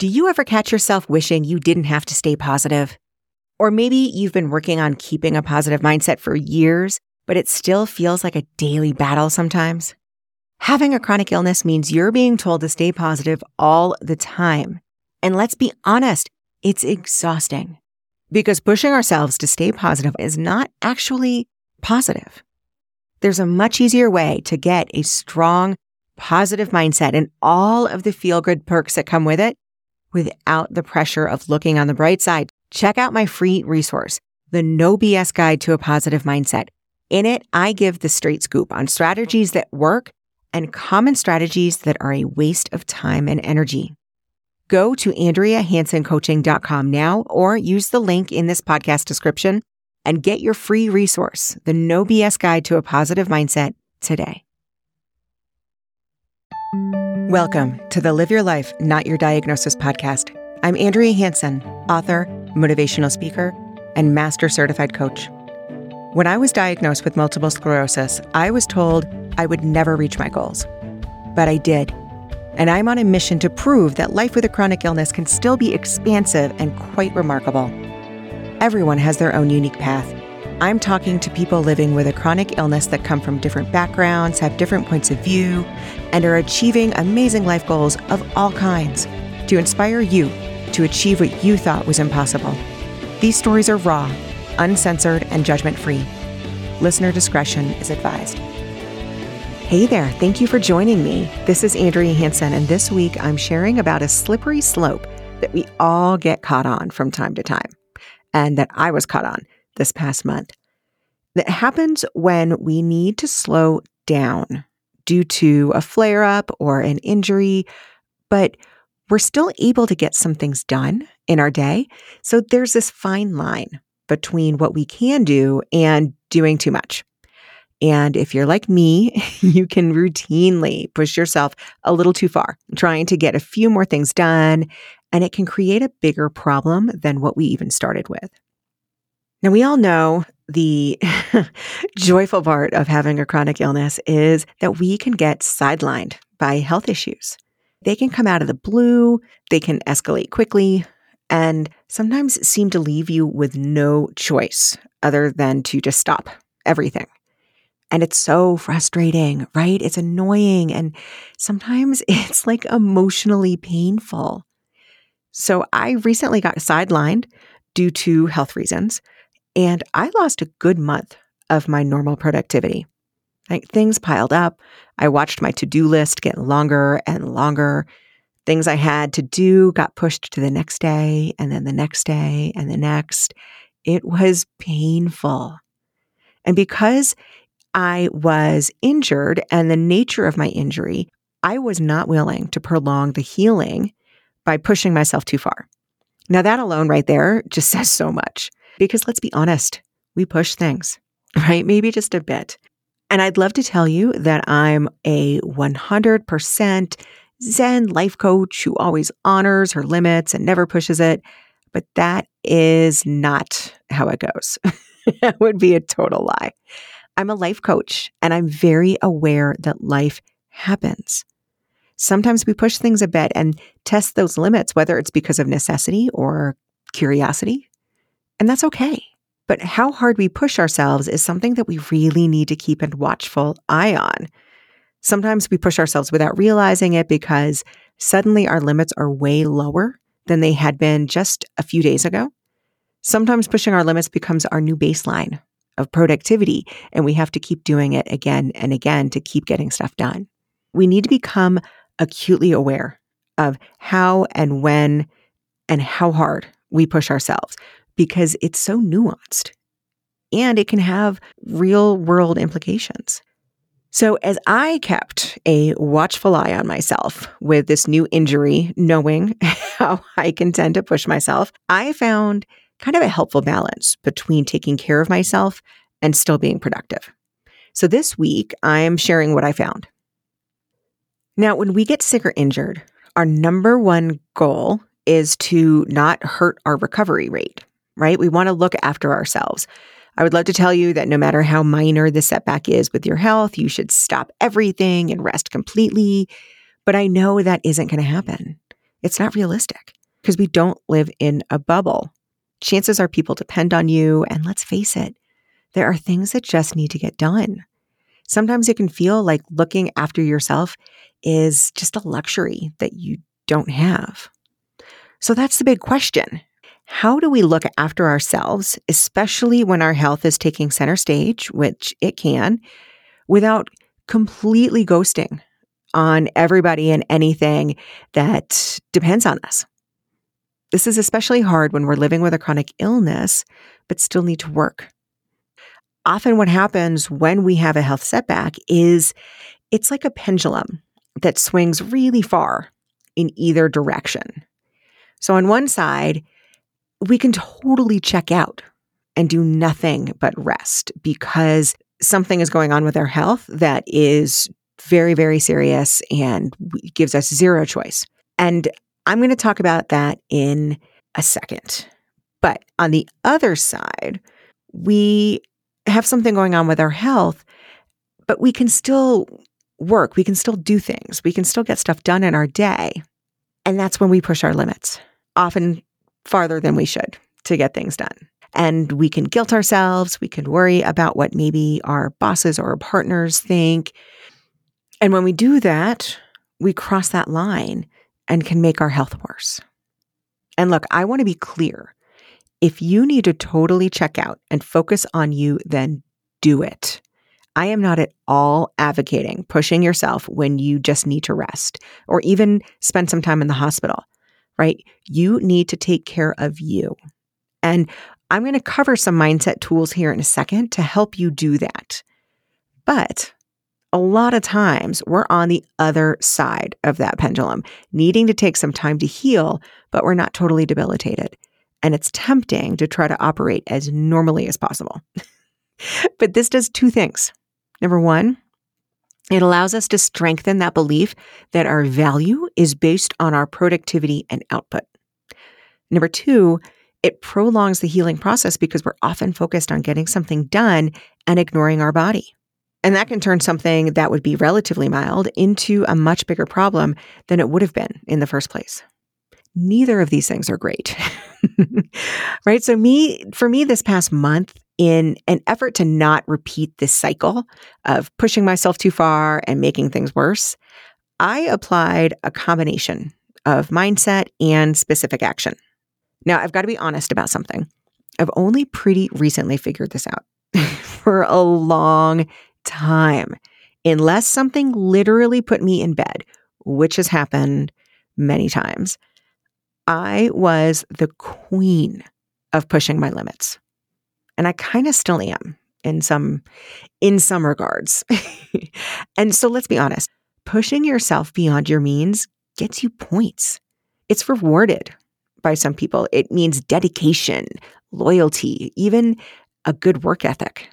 Do you ever catch yourself wishing you didn't have to stay positive? Or maybe you've been working on keeping a positive mindset for years, but it still feels like a daily battle sometimes? Having a chronic illness means you're being told to stay positive all the time. And let's be honest, it's exhausting because pushing ourselves to stay positive is not actually positive. There's a much easier way to get a strong, positive mindset and all of the feel good perks that come with it without the pressure of looking on the bright side. Check out my free resource, the No BS Guide to a Positive Mindset. In it, I give the straight scoop on strategies that work and common strategies that are a waste of time and energy. Go to AndreaHansonCoaching.com now or use the link in this podcast description and get your free resource, the No BS Guide to a Positive Mindset, today. Welcome to the Live Your Life, Not Your Diagnosis podcast. I'm Andrea Hanson, author, motivational speaker, and master certified coach. When I was diagnosed with multiple sclerosis, I was told I would never reach my goals. But I did. And I'm on a mission to prove that life with a chronic illness can still be expansive and quite remarkable. Everyone has their own unique path. I'm talking to people living with a chronic illness that come from different backgrounds, have different points of view, and are achieving amazing life goals of all kinds to inspire you to achieve what you thought was impossible. These stories are raw, uncensored, and judgment free. Listener discretion is advised. Hey there, thank you for joining me. This is Andrea Hanson, and this week I'm sharing about a slippery slope that we all get caught on from time to time, and that I was caught on this past month. That happens when we need to slow down due to a flare up or an injury, but we're still able to get some things done in our day. So there's this fine line between what we can do and doing too much. And if you're like me, you can routinely push yourself a little too far, trying to get a few more things done, and it can create a bigger problem than what we even started with. Now, we all know the joyful part of having a chronic illness is that we can get sidelined by health issues. They can come out of the blue, they can escalate quickly, and sometimes seem to leave you with no choice other than to just stop everything. And it's so frustrating, right? It's annoying. And sometimes it's like emotionally painful. So I recently got sidelined due to health reasons, and I lost a good month of my normal productivity. Like things piled up. I watched my to do list get longer and longer. Things I had to do got pushed to the next day, and then the next day, and the next. It was painful. And because I was injured and the nature of my injury, I was not willing to prolong the healing by pushing myself too far. Now, that alone right there just says so much because let's be honest, we push things, right? Maybe just a bit. And I'd love to tell you that I'm a 100% Zen life coach who always honors her limits and never pushes it. But that is not how it goes. that would be a total lie. I'm a life coach and I'm very aware that life happens. Sometimes we push things a bit and test those limits, whether it's because of necessity or curiosity. And that's okay. But how hard we push ourselves is something that we really need to keep a watchful eye on. Sometimes we push ourselves without realizing it because suddenly our limits are way lower than they had been just a few days ago. Sometimes pushing our limits becomes our new baseline of productivity, and we have to keep doing it again and again to keep getting stuff done. We need to become acutely aware of how and when and how hard we push ourselves because it's so nuanced and it can have real world implications. So, as I kept a watchful eye on myself with this new injury, knowing how I can tend to push myself, I found kind of a helpful balance between taking care of myself and still being productive. So this week, I am sharing what I found. Now, when we get sick or injured, our number one goal is to not hurt our recovery rate, right? We want to look after ourselves. I would love to tell you that no matter how minor the setback is with your health, you should stop everything and rest completely. But I know that isn't going to happen. It's not realistic because we don't live in a bubble. Chances are people depend on you. And let's face it, there are things that just need to get done. Sometimes it can feel like looking after yourself is just a luxury that you don't have. So that's the big question. How do we look after ourselves, especially when our health is taking center stage, which it can, without completely ghosting on everybody and anything that depends on us? This is especially hard when we're living with a chronic illness, but still need to work. Often, what happens when we have a health setback is it's like a pendulum that swings really far in either direction. So, on one side, we can totally check out and do nothing but rest because something is going on with our health that is very, very serious and gives us zero choice. And I'm going to talk about that in a second. But on the other side, we have something going on with our health, but we can still work. We can still do things. We can still get stuff done in our day. And that's when we push our limits often farther than we should to get things done. And we can guilt ourselves. We can worry about what maybe our bosses or our partners think. And when we do that, we cross that line and can make our health worse. And look, I want to be clear. If you need to totally check out and focus on you, then do it. I am not at all advocating pushing yourself when you just need to rest or even spend some time in the hospital right? You need to take care of you. And I'm going to cover some mindset tools here in a second to help you do that. But a lot of times we're on the other side of that pendulum, needing to take some time to heal, but we're not totally debilitated. And it's tempting to try to operate as normally as possible. but this does two things. Number one, it allows us to strengthen that belief that our value is based on our productivity and output. Number two, it prolongs the healing process because we're often focused on getting something done and ignoring our body. And that can turn something that would be relatively mild into a much bigger problem than it would have been in the first place. Neither of these things are great. right? So me for me this past month in an effort to not repeat this cycle of pushing myself too far and making things worse, I applied a combination of mindset and specific action. Now, I've got to be honest about something. I've only pretty recently figured this out for a long time, unless something literally put me in bed, which has happened many times. I was the queen of pushing my limits and I kind of still am in some in some regards. and so let's be honest, pushing yourself beyond your means gets you points. It's rewarded by some people. It means dedication, loyalty, even a good work ethic.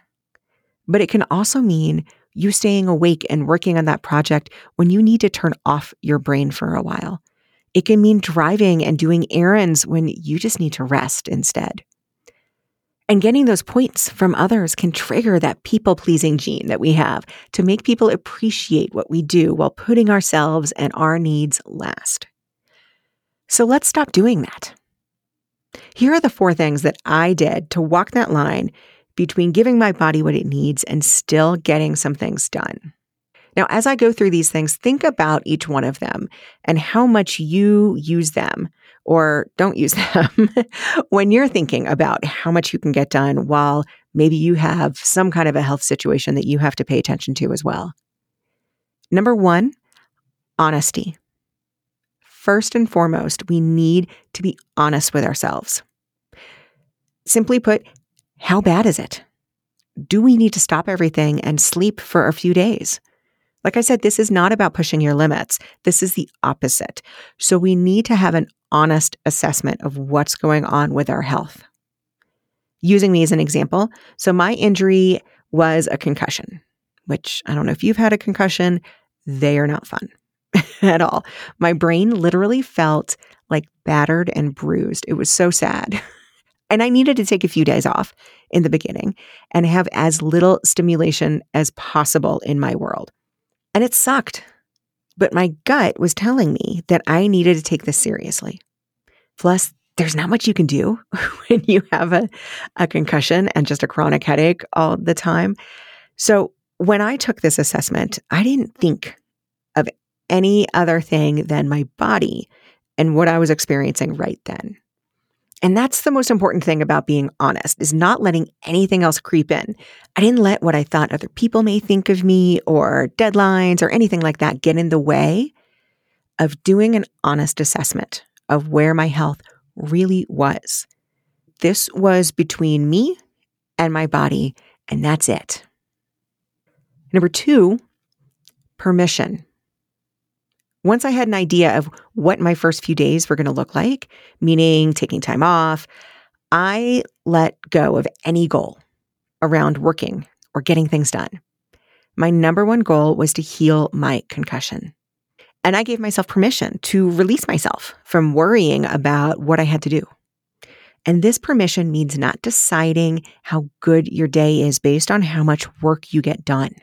But it can also mean you staying awake and working on that project when you need to turn off your brain for a while. It can mean driving and doing errands when you just need to rest instead. And getting those points from others can trigger that people pleasing gene that we have to make people appreciate what we do while putting ourselves and our needs last. So let's stop doing that. Here are the four things that I did to walk that line between giving my body what it needs and still getting some things done. Now, as I go through these things, think about each one of them and how much you use them or don't use them when you're thinking about how much you can get done while maybe you have some kind of a health situation that you have to pay attention to as well. Number one, honesty. First and foremost, we need to be honest with ourselves. Simply put, how bad is it? Do we need to stop everything and sleep for a few days? Like I said, this is not about pushing your limits. This is the opposite. So we need to have an honest assessment of what's going on with our health. Using me as an example, so my injury was a concussion, which I don't know if you've had a concussion, they are not fun at all. My brain literally felt like battered and bruised. It was so sad. And I needed to take a few days off in the beginning and have as little stimulation as possible in my world. And it sucked. But my gut was telling me that I needed to take this seriously. Plus, there's not much you can do when you have a, a concussion and just a chronic headache all the time. So when I took this assessment, I didn't think of any other thing than my body and what I was experiencing right then. And that's the most important thing about being honest is not letting anything else creep in. I didn't let what I thought other people may think of me or deadlines or anything like that get in the way of doing an honest assessment of where my health really was. This was between me and my body, and that's it. Number two, permission. Once I had an idea of what my first few days were going to look like, meaning taking time off, I let go of any goal around working or getting things done. My number one goal was to heal my concussion. And I gave myself permission to release myself from worrying about what I had to do. And this permission means not deciding how good your day is based on how much work you get done.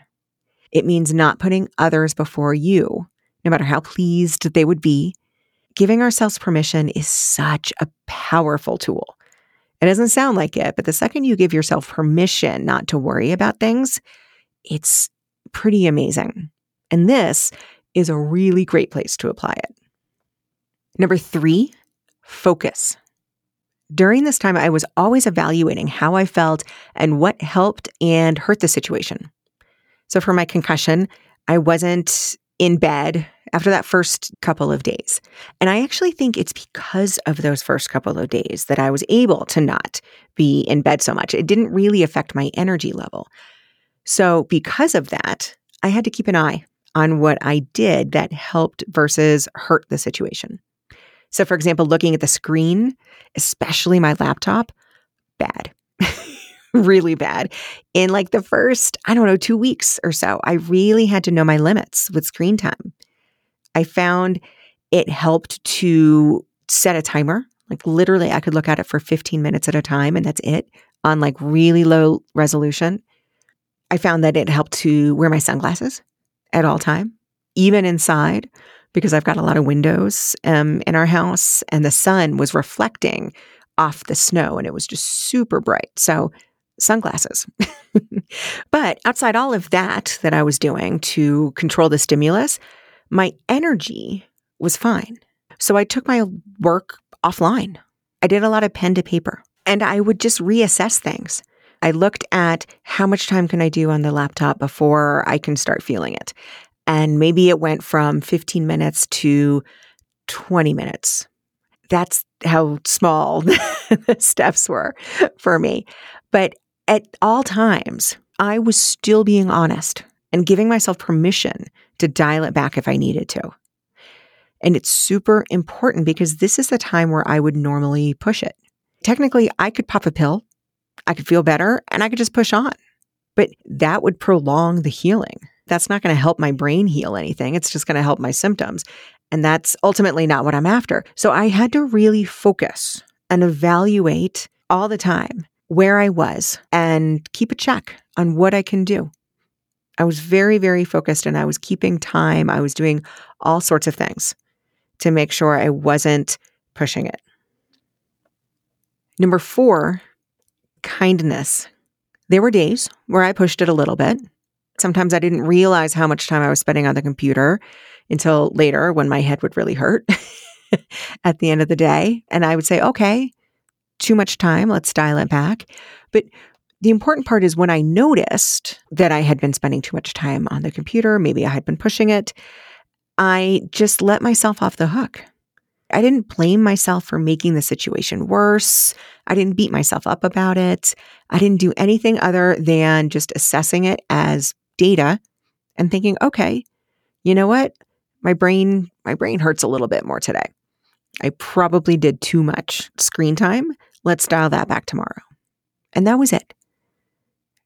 It means not putting others before you, no matter how pleased they would be. Giving ourselves permission is such a powerful tool. It doesn't sound like it, but the second you give yourself permission not to worry about things, it's pretty amazing. And this is a really great place to apply it. Number three, focus. During this time, I was always evaluating how I felt and what helped and hurt the situation. So for my concussion, I wasn't in bed after that first couple of days. And I actually think it's because of those first couple of days that I was able to not be in bed so much. It didn't really affect my energy level. So because of that, I had to keep an eye on what I did that helped versus hurt the situation. So, for example, looking at the screen, especially my laptop, bad, really bad. In like the first, I don't know, two weeks or so, I really had to know my limits with screen time. I found it helped to set a timer. Like literally, I could look at it for 15 minutes at a time, and that's it on like really low resolution. I found that it helped to wear my sunglasses at all time, even inside, because I've got a lot of windows um, in our house, and the sun was reflecting off the snow, and it was just super bright. So sunglasses. but outside all of that that I was doing to control the stimulus, my energy was fine. So I took my work offline. I did a lot of pen to paper and I would just reassess things. I looked at how much time can I do on the laptop before I can start feeling it. And maybe it went from 15 minutes to 20 minutes. That's how small the steps were for me. But at all times, I was still being honest and giving myself permission to dial it back if I needed to. And it's super important because this is the time where I would normally push it. Technically, I could pop a pill I could feel better and I could just push on. But that would prolong the healing. That's not going to help my brain heal anything. It's just going to help my symptoms. And that's ultimately not what I'm after. So I had to really focus and evaluate all the time where I was and keep a check on what I can do. I was very, very focused and I was keeping time. I was doing all sorts of things to make sure I wasn't pushing it. Number four kindness. There were days where I pushed it a little bit. Sometimes I didn't realize how much time I was spending on the computer until later when my head would really hurt at the end of the day. And I would say, okay, too much time, let's dial it back. But the important part is when I noticed that I had been spending too much time on the computer, maybe I had been pushing it, I just let myself off the hook. I didn't blame myself for making the situation worse. I didn't beat myself up about it. I didn't do anything other than just assessing it as data and thinking, okay, you know what? My brain, my brain hurts a little bit more today. I probably did too much screen time. Let's dial that back tomorrow. And that was it.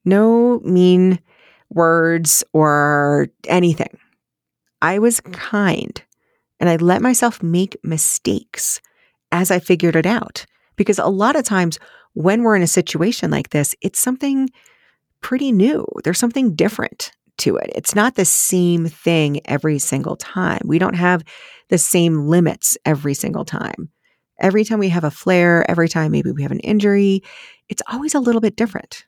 No mean words or anything. I was mm. kind and I let myself make mistakes as I figured it out. Because a lot of times when we're in a situation like this, it's something pretty new. There's something different to it. It's not the same thing every single time. We don't have the same limits every single time. Every time we have a flare, every time maybe we have an injury, it's always a little bit different.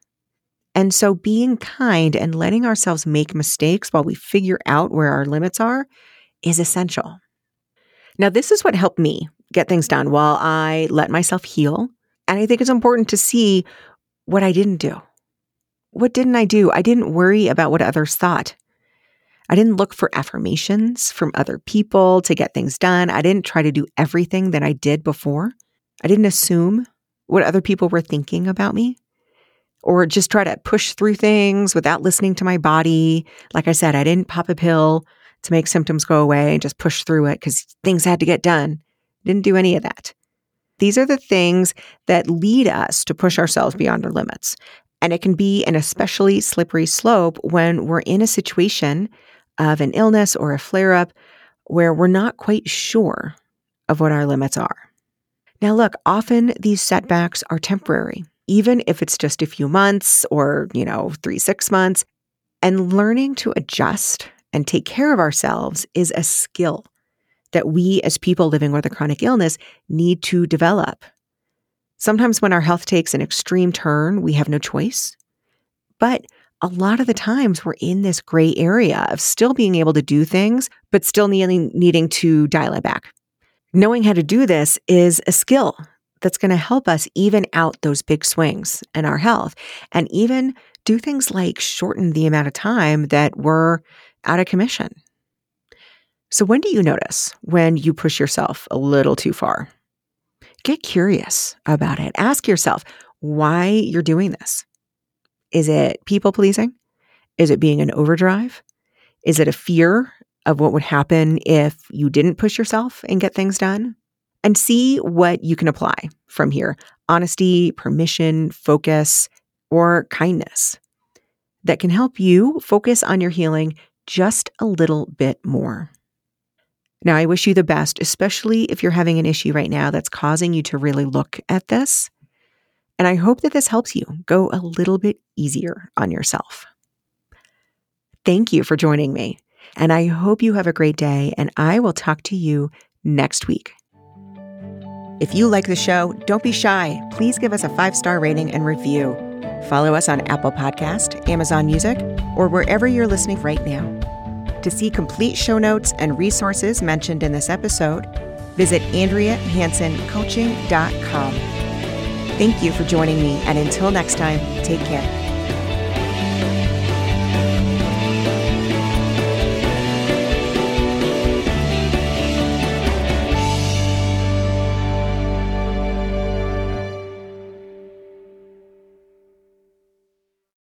And so being kind and letting ourselves make mistakes while we figure out where our limits are is essential. Now, this is what helped me get things done while I let myself heal. And I think it's important to see what I didn't do. What didn't I do? I didn't worry about what others thought. I didn't look for affirmations from other people to get things done. I didn't try to do everything that I did before. I didn't assume what other people were thinking about me or just try to push through things without listening to my body. Like I said, I didn't pop a pill to make symptoms go away and just push through it because things had to get done. Didn't do any of that. These are the things that lead us to push ourselves beyond our limits. And it can be an especially slippery slope when we're in a situation of an illness or a flare up where we're not quite sure of what our limits are. Now, look, often these setbacks are temporary, even if it's just a few months or, you know, three, six months. And learning to adjust and take care of ourselves is a skill that we as people living with a chronic illness need to develop. Sometimes when our health takes an extreme turn, we have no choice. But a lot of the times we're in this gray area of still being able to do things, but still needing, needing to dial it back. Knowing how to do this is a skill that's going to help us even out those big swings in our health and even do things like shorten the amount of time that we're out of commission. So, when do you notice when you push yourself a little too far? Get curious about it. Ask yourself why you're doing this. Is it people pleasing? Is it being an overdrive? Is it a fear of what would happen if you didn't push yourself and get things done? And see what you can apply from here honesty, permission, focus, or kindness that can help you focus on your healing just a little bit more. Now, I wish you the best, especially if you're having an issue right now that's causing you to really look at this. And I hope that this helps you go a little bit easier on yourself. Thank you for joining me. And I hope you have a great day, and I will talk to you next week. If you like the show, don't be shy. Please give us a five star rating and review. Follow us on Apple Podcast, Amazon Music, or wherever you're listening right now. To see complete show notes and resources mentioned in this episode, visit AndreaHansonCoaching.com. Thank you for joining me, and until next time, take care.